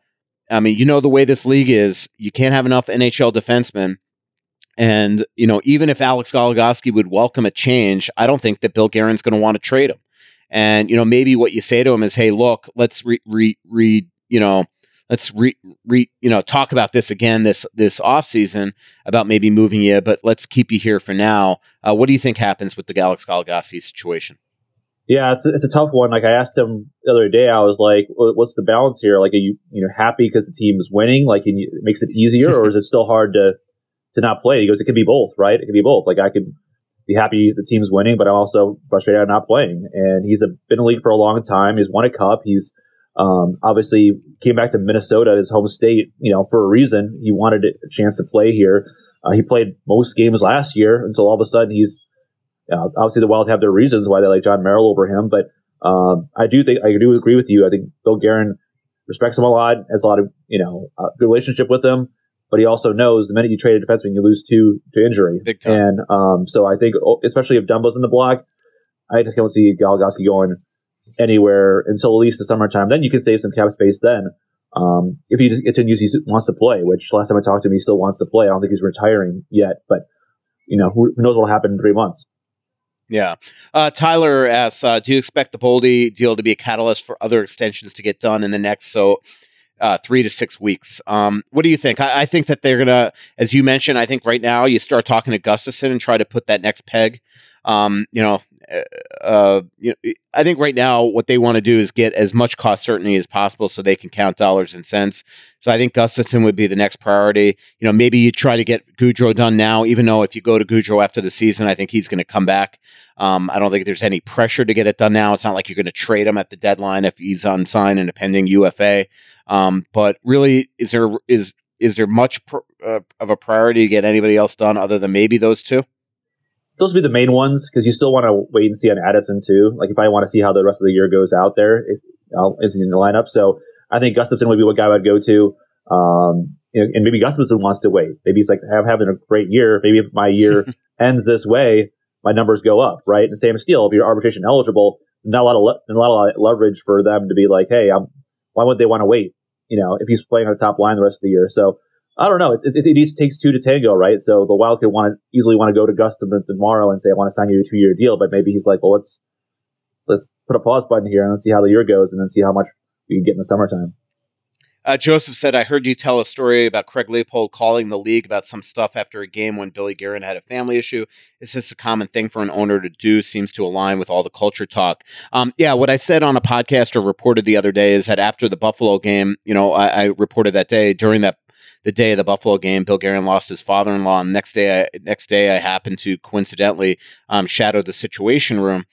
I mean, you know the way this league is, you can't have enough NHL defensemen. And, you know, even if Alex Goligoski would welcome a change, I don't think that Bill Guerin's going to want to trade him. And, you know, maybe what you say to him is, hey, look, let's re, re, re you know, let's re, re, you know, talk about this again this this off season about maybe moving you, but let's keep you here for now. Uh, what do you think happens with the Alex Goligoski situation? yeah, it's it's a tough one. Like I asked him the other day, I was like, "What's the balance here? Like, are you you know happy because the team is winning? Like, you, it makes it easier, or is it still hard to to not play?" He goes, "It could be both, right? It could be both. Like, I could." Be happy the team's winning, but I'm also frustrated I'm not playing. And he's a, been in the league for a long time. He's won a cup. He's um, obviously came back to Minnesota, his home state, you know, for a reason. He wanted a chance to play here. Uh, he played most games last year, and so all of a sudden he's uh, obviously the Wild have their reasons why they like Jon Merrill over him. But um, I do think I do agree with you. I think Bill Guerin respects him a lot, has a lot of you know uh, good relationship with him. But he also knows the minute you trade a defenseman, you lose two to injury. Big time. And um, so I think, oh, especially if Dumba's in the block, I just don't see Goligoski going anywhere until at least the summertime. Then you can save some cap space then. Um, if he continues, he wants to play. Which last time I talked to him, he still wants to play. I don't think he's retiring yet, but you know, who, knows what'll happen in three months. Yeah. Uh, Tyler asks, uh, do you expect the Boldy deal to be a catalyst for other extensions to get done in the next so uh, three to six weeks? Um, what do you think? I, I think that they're gonna, as you mentioned, I think right now you start talking to Gustavsson and try to put that next peg. Um, you know, uh, uh, you know, I think right now what they want to do is get as much cost certainty as possible so they can count dollars and cents. So I think Gustavsson would be the next priority. You know, maybe you try to get Gaudreau done now, even though if you go to Gaudreau after the season, I think he's going to come back. Um, I don't think there's any pressure to get it done now. It's not like you're going to trade him at the deadline if he's unsigned and a pending UFA. Um, but really, is there is is there much pr- uh, of a priority to get anybody else done other than maybe those two? Those would be the main ones because you still want to wait and see on Addison too. Like if I want to see how the rest of the year goes out there, if, is in the lineup. So I think Gustavsson would be what guy I'd go to. Um, and maybe Gustavsson wants to wait. Maybe he's like, I'm having a great year. Maybe if my year ends this way, my numbers go up, right? And same Steel, if you're arbitration eligible, not a lot of le- not a lot of leverage for them to be like, hey, I'm, why would they want to wait? You know, if he's playing on the top line the rest of the year. So I don't know. It, it, it takes two to tango, right? So the Wild could want to easily want to go to Gustin tomorrow and say, I want to sign you a two year deal, but maybe he's like, well, let's, let's put a pause button here and let's see how the year goes and then see how much we can get in the summertime. Uh, Joseph said, I heard you tell a story about Craig Leopold calling the league about some stuff after a game when Billy Guerin had a family issue. Is this a common thing for an owner to do? Seems to align with all the culture talk. Um, yeah, what I said on a podcast or reported the other day is that after the Buffalo game, you know, I, I reported that day during that the day of the Buffalo game, Bill Guerin lost his father-in-law. And next day, I, next day, I happened to coincidentally um, shadow the Situation Room,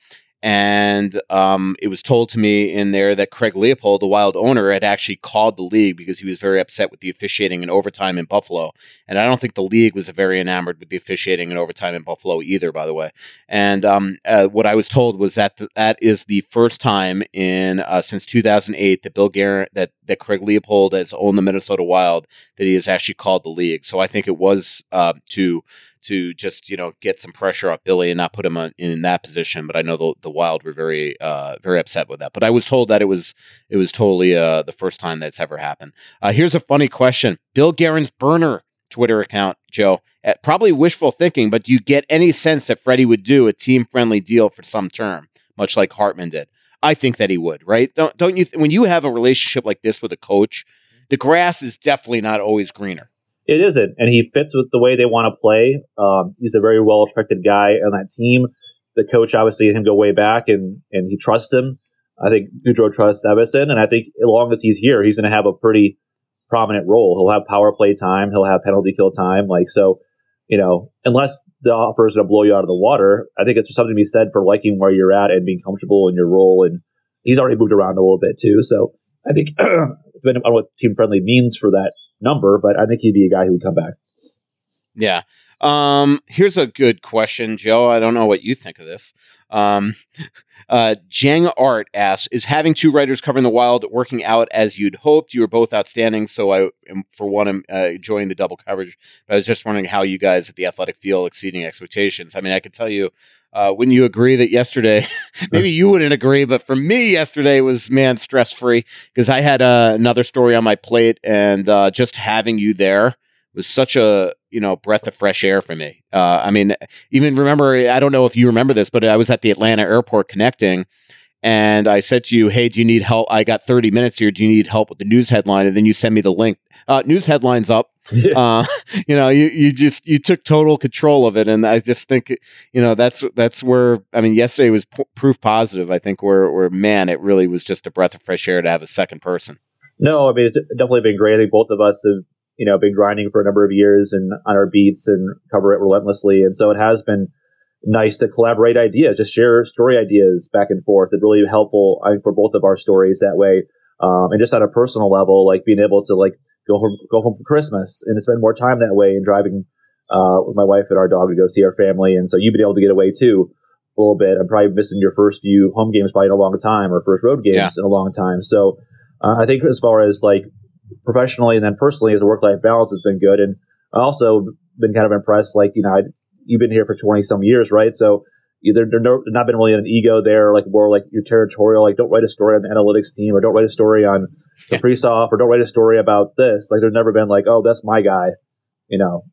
and um, it was told to me in there that Craig Leopold, the Wild owner, had actually called the league because he was very upset with the officiating in overtime in Buffalo. And I don't think the league was very enamored with the officiating in overtime in Buffalo either, by the way. And um, uh, what I was told was that th- that is the first time in uh, since 2008 that Bill Guerin that that Craig Leopold has owned the Minnesota Wild that he has actually called the league. So I think it was uh, to to just you know get some pressure off Billy and not put him on, in that position. But I know the the Wild were very uh, very upset with that. But I was told that it was it was totally uh, the first time that's ever happened. Uh, here's a funny question: Bill Guerin's burner Twitter account, Joe. At probably wishful thinking, but do you get any sense that Freddie would do a team friendly deal for some term, much like Hartman did? I think that he would, right? Don't don't you? Th- when you have a relationship like this with a coach, the grass is definitely not always greener. It isn't, and he fits with the way they want to play. Um, he's a very well respected guy on that team. The coach obviously him go way back, and and he trusts him. I think Gaudreau trusts Evason, and I think as long as he's here, he's going to have a pretty prominent role. He'll have power play time. He'll have penalty kill time. Like so, you know, unless the offer is going to blow you out of the water, I think it's something to be said for liking where you're at and being comfortable in your role. And he's already moved around a little bit too. So I think depending on what team friendly means for that number, but I think he'd be a guy who would come back. Yeah. Um, here's a good question, Joe. I don't know what you think of this. Um, uh, Jang Art asks, "Is having two writers covering the Wild working out as you'd hoped? You were both outstanding, so I, am, for one, am uh, enjoying the double coverage. But I was just wondering how you guys at the Athletic feel exceeding expectations. I mean, I can tell you." Uh, wouldn't you agree that yesterday, maybe you wouldn't agree, but for me, yesterday was man stress free because I had uh, another story on my plate, and uh, just having you there was such a you know breath of fresh air for me. Uh, I mean, even remember, I don't know if you remember this, but I was at the Atlanta airport connecting, and I said to you, "Hey, do you need help? I got 30 minutes here. Do you need help with the news headline?" And then you send me the link. Uh, news headlines up. uh, you know, you you just you took total control of it, and I just think you know that's that's where I mean, yesterday was p- proof positive. I think where where man, it really was just a breath of fresh air to have a second person. No, I mean it's definitely been great. I think both of us have you know, been grinding for a number of years and on our beats and cover it relentlessly. And so it has been nice to collaborate ideas, just share story ideas back and forth. It's really helpful, I think, for both of our stories that way. Um, and just on a personal level, like being able to like go home, go home for Christmas and to spend more time that way and driving, uh, with my wife and our dog to go see our family. And so you've been able to get away too a little bit. I'm probably missing your first few home games probably in a long time or first road games yeah. in a long time. So, uh, I think as far as like professionally and then personally as a work life balance has been good. And I also been kind of impressed, like, you know, i you've been here for 20 some years, right? So either they're, no, not been really an ego there, like more like you're territorial, like don't write a story on the analytics team or don't write a story on the yeah. pre-soft or don't write a story about this. Like there's never been like, oh, that's my guy, you know.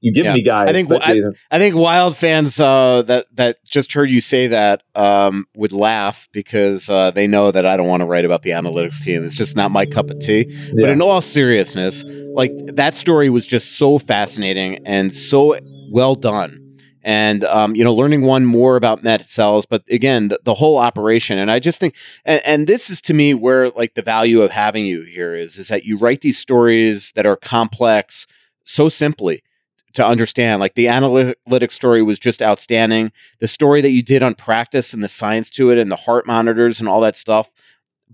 You give yeah. me guys. I think I, I, think Wild fans uh, that that just heard you say that um, would laugh because uh, they know that I don't want to write about the analytics team. It's just not my cup of tea. Yeah. But in all seriousness, like that story was just so fascinating and so well done and um, you know learning one more about net cells but again the, the whole operation and i just think and, and, this is to me where like the value of having you here is is that you write these stories that are complex so simply to understand like the analytic story was just outstanding the story that you did on practice and the science to it and the heart monitors and all that stuff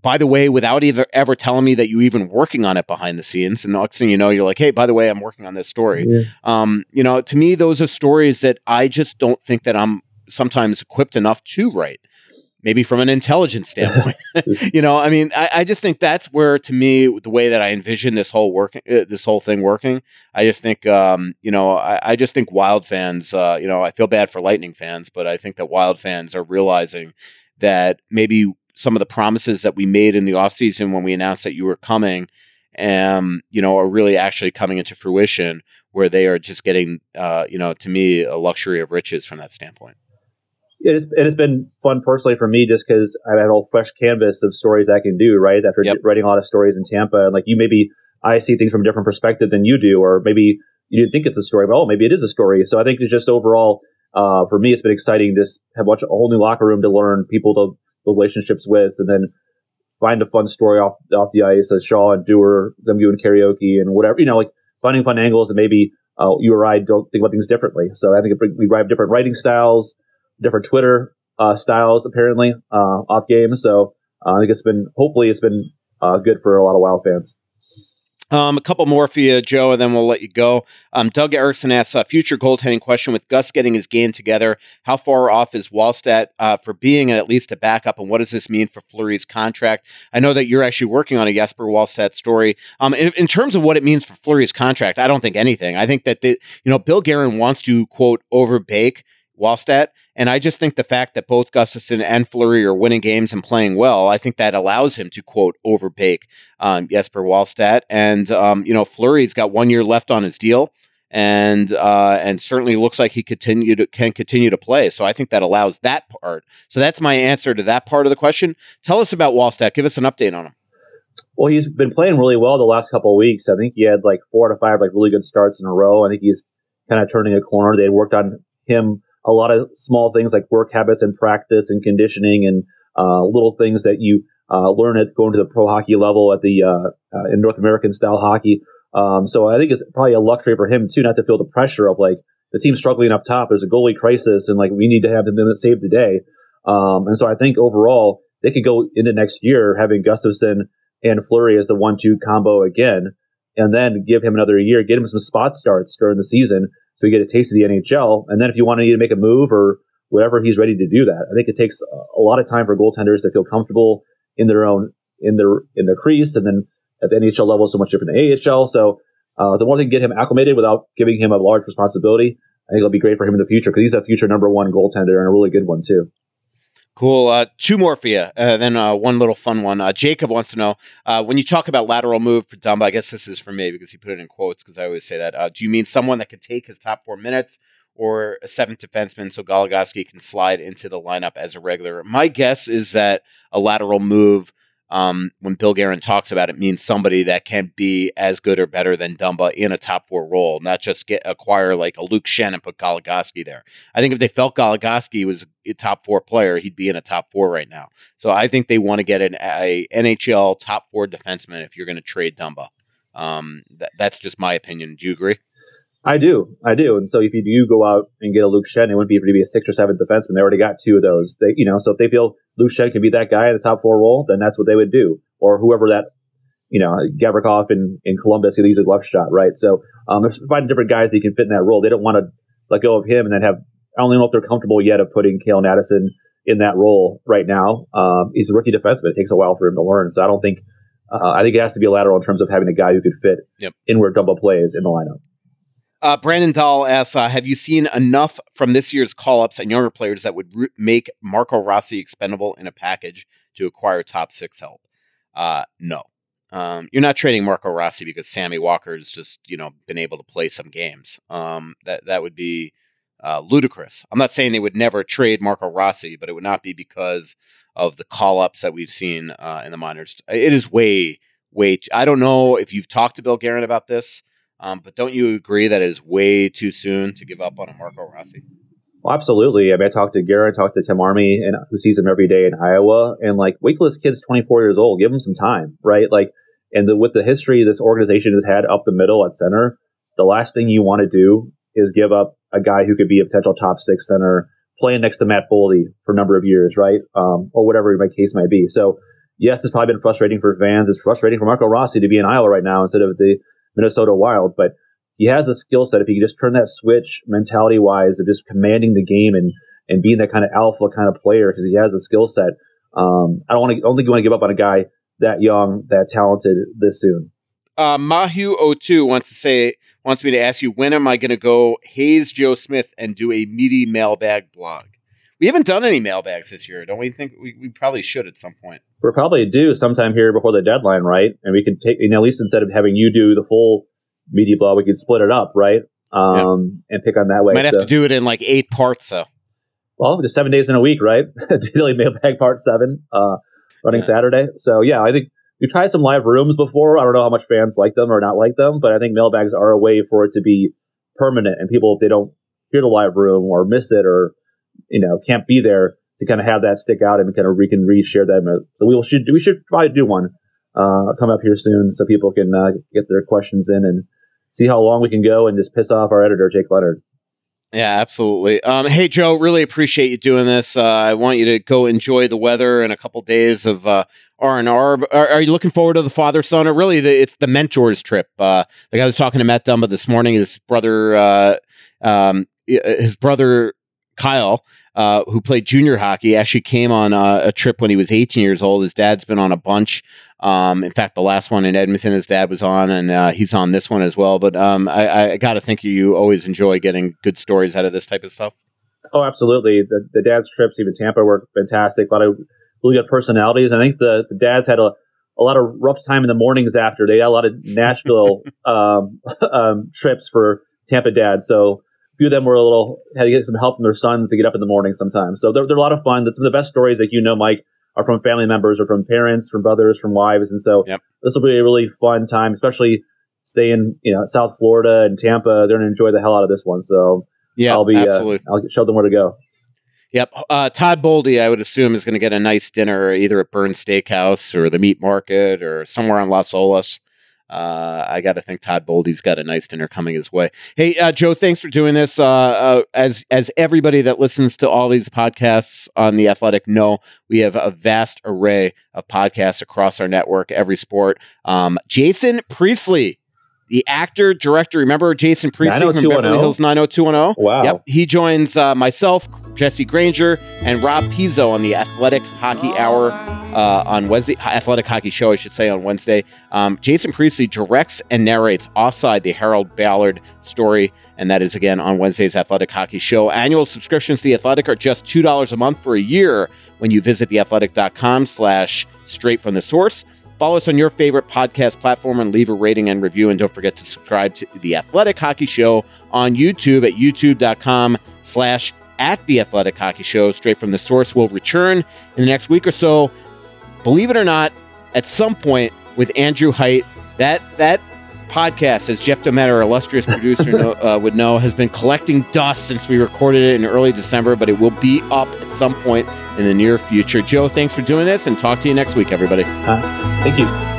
by the way, without ever, ever telling me that you even working on it behind the scenes. And the next thing you know, you're like, hey, by the way, I'm working on this story. Yeah. Um, you know, to me, those are stories that I just don't think that I'm sometimes equipped enough to write. Maybe from an intelligence standpoint, you know. I mean, I, I, just think that's where, to me, the way that I envision this whole working, uh, this whole thing working. I just think, um, you know, I, I, just think Wild fans, uh, you know, I feel bad for Lightning fans, but I think that Wild fans are realizing that maybe some of the promises that we made in the offseason when we announced that you were coming um, you know, are really actually coming into fruition where they are just getting, uh, you know, to me, a luxury of riches from that standpoint. It has, it has been fun personally for me just because I have a whole fresh canvas of stories I can do, right? After yep. writing a lot of stories in Tampa. And like you, maybe I see things from a different perspective than you do, or maybe you didn't think it's a story, but oh, maybe it is a story. So I think it's just overall, uh, for me, it's been exciting to have watched a whole new locker room to learn people to relationships with, and then find a fun story off off the ice as Shaw and Dewar, them doing karaoke and whatever, you know, like finding fun angles and maybe uh, you or I don't think about things differently. So I think we have different writing styles, different Twitter uh, styles apparently uh, off game. So uh, I think it's been hopefully it's been uh, good for a lot of Wild fans. Um, a couple more for you, Joe, and then we'll let you go. Um, Doug Erickson asks a future goaltending question with Gus getting his game together. How far off is Wallstedt uh, for being at least a backup, and what does this mean for Fleury's contract? I know that you're actually working on a Jesper Wallstedt story. Um, in, in, terms of what it means for Fleury's contract, I don't think anything. I think that the, you know Bill Guerin wants to quote overbake Wallstedt. And I just think the fact that both Gustavsson and Fleury are winning games and playing well, I think that allows him to quote overbake um, Jesper Wallstedt. And um, you know, Fleury's got one year left on his deal, and uh, and certainly looks like he continue to, can continue to play. So I think that allows that part. So that's my answer to that part of the question. Tell us about Wallstedt. Give us an update on him. Well, he's been playing really well the last couple of weeks. I think he had like four to five like really good starts in a row. I think he's kind of turning a corner. They worked on him a lot of small things like work habits and practice and conditioning and uh, little things that you uh, learn at going to the pro hockey level at the uh, uh, in North American style hockey. Um, so I think it's probably a luxury for him too, not to feel the pressure of like the team struggling up top. There's a goalie crisis, and like we need to have them save the day. Um, and so I think overall they could go into next year having Gustavsson and Fleury as the one-two combo again, and then give him another year, get him some spot starts during the season, so you get a taste of the NHL. And then if you want to make a move or whatever, he's ready to do that. I think it takes a lot of time for goaltenders to feel comfortable in their own in their in their crease, and then at the NHL level, so much different than AHL. So uh, the more they can get him acclimated without giving him a large responsibility, I think it'll be great for him in the future because he's a future number one goaltender and a really good one too. Cool. Uh, two more for you. Uh, then uh, one little fun one. Uh, Jacob wants to know uh, when you talk about lateral move for Dumba. I guess this is for me because he put it in quotes because I always say that. Uh, do you mean someone that could take his top four minutes, or a seventh defenseman so Goligoski can slide into the lineup as a regular? My guess is that a lateral move um, when Bill Guerin talks about it, means somebody that can be as good or better than Dumba in a top four role, not just get acquire like a Luke Schenn and put Goligoski there. I think if they felt Goligoski was a top four player, he'd be in a top four right now. So I think they want to get an a NHL top four defenseman if you're going to trade Dumba. Um, th- that's just my opinion. Do you agree? I do, I do. And so if you do go out and get a Luke Schenn, it wouldn't be to be a six or seven defenseman. They already got two of those. They, you know, so if they feel Luke Schenn can be that guy in the top four role, then that's what they would do. Or whoever that, you know, Gavrikov in, in Columbus, he leaves a left shot, right? So um, they're finding different guys that can fit in that role. They don't want to let go of him and then have. I don't know if they're comfortable yet of putting Calen Addison in that role right now. Um, he's a rookie defenseman. It takes a while for him to learn. So I don't think. Uh, I think it has to be a lateral in terms of having a guy who could fit yep. in where Dumba plays in the lineup. Uh, Brandon Dahl asks, uh, have you seen enough from this year's call-ups and younger players that would re- make Marco Rossi expendable in a package to acquire top six help? Uh, no. Um, you're not trading Marco Rossi because Sammy Walker's just, you know, been able to play some games. Um, that, that would be uh, ludicrous. I'm not saying they would never trade Marco Rossi, but it would not be because of the call-ups that we've seen uh, in the minors. It is way, way. I don't know if you've talked to Bill Guerin about this. Um, but don't you agree that it is way too soon to give up on a Marco Rossi? Well, absolutely. I mean, I talked to Garrett, I talked to Tim Army, and who sees him every day in Iowa, and like, wait till this kid's 24 years old. Give him some time, right? Like, and the, with the history this organization has had up the middle at center, the last thing you want to do is give up a guy who could be a potential top six center playing next to Matt Boldy for a number of years, right? Um, or whatever my case might be. So, yes, it's probably been frustrating for fans. It's frustrating for Marco Rossi to be in Iowa right now instead of the Minnesota Wild, but he has a skill set. If he can just turn that switch mentality wise of just commanding the game and, and being that kind of alpha kind of player because he has a skill set. Um, I don't want to, don't think you want to give up on a guy that young, that talented this soon. Uh, Mahu02 wants to say, wants me to ask you, when am I going to go haze Joe Smith and do a meaty mailbag blog? We haven't done any mailbags this year, don't we think we, we probably should at some point? We're probably due sometime here before the deadline, right? And we can take, you know, at least instead of having you do the full media blog, we could split it up, right? Um, yeah. and pick on that way. Might have to do it in like eight parts, though. Well, just seven days in a week, right? Daily mailbag part seven, uh, running yeah. Saturday. So yeah, I think we tried some live rooms before. I don't know how much fans like them or not like them, but I think mailbags are a way for it to be permanent. And people, if they don't hear the live room or miss it or you know can't be there, to kind of have that stick out and kind of we can reshare that. So we should we should probably do one uh, come up here soon so people can uh, get their questions in and see how long we can go and just piss off our editor Jake Leonard. Yeah, absolutely. Um, hey, Joe, really appreciate you doing this. Uh, I want you to go enjoy the weather and a couple days of uh, R and R. Are you looking forward to the father son, or really the, it's the mentors trip? Uh, like I was talking to Matt Dumba this morning. His brother, uh, um, his brother Kyle uh, who played junior hockey, actually came on a, a, trip when he was 18 years old. His dad's been on a bunch. Um, in fact, the last one in Edmonton, his dad was on, and uh, he's on this one as well. But um, I, I got to think you always enjoy getting good stories out of this type of stuff. Oh, absolutely. The, the dad's trips, even Tampa, were fantastic. A lot of really good personalities. I think the, the dads had a, a lot of rough time in the mornings after. They had a lot of Nashville um, um, trips for Tampa dads. So few of them were a little had to get some help from their sons to get up in the morning sometimes. So they're, they're a lot of fun. That's Some of the best stories that you know, Mike, are from family members or from parents, from brothers, from wives. And so yep. this will be a really fun time, especially staying, you know, South Florida and Tampa. They're going to enjoy the hell out of this one. So yeah, I'll be, uh, absolutely. Uh, I'll show them where to go. Yep. Uh, Todd Boldy, I would assume, is going to get a nice dinner either at Burn Steakhouse or the Meat Market or somewhere on Las Olas. Uh, I got to think Todd Boldy's got a nice dinner coming his way. Hey, uh, Joe, thanks for doing this. Uh, uh, as as everybody that listens to all these podcasts on the Athletic know, we have a vast array of podcasts across our network, every sport. Um, Jason Priestley the actor, director. Remember Jason Priestley from Beverly Hills 90210? Wow. Yep. He joins uh, myself, Jesse Granger, and Rob Pizzo on the Athletic Hockey Hour uh, on Wednesday, Athletic Hockey Show, I should say, on Wednesday. Um, Jason Priestley directs and narrates Offside, the Harold Ballard story. And that is again on Wednesday's Athletic Hockey Show. Annual subscriptions to the Athletic are just $2 a month for a year when you visit theathletic.com slash straight from the source. Follow us on your favorite podcast platform and leave a rating and review. And don't forget to subscribe to the Athletic Hockey Show on YouTube at youtube.com slash at the Athletic Hockey Show. Straight from the source will return in the next week or so. Believe it or not, at some point with Andrew Height, that that podcast, as Jeff Domet, our illustrious producer, know, uh, would know, has been collecting dust since we recorded it in early December, but it will be up at some point in the near future. Joe, thanks for doing this, and talk to you next week, everybody. Uh, thank you.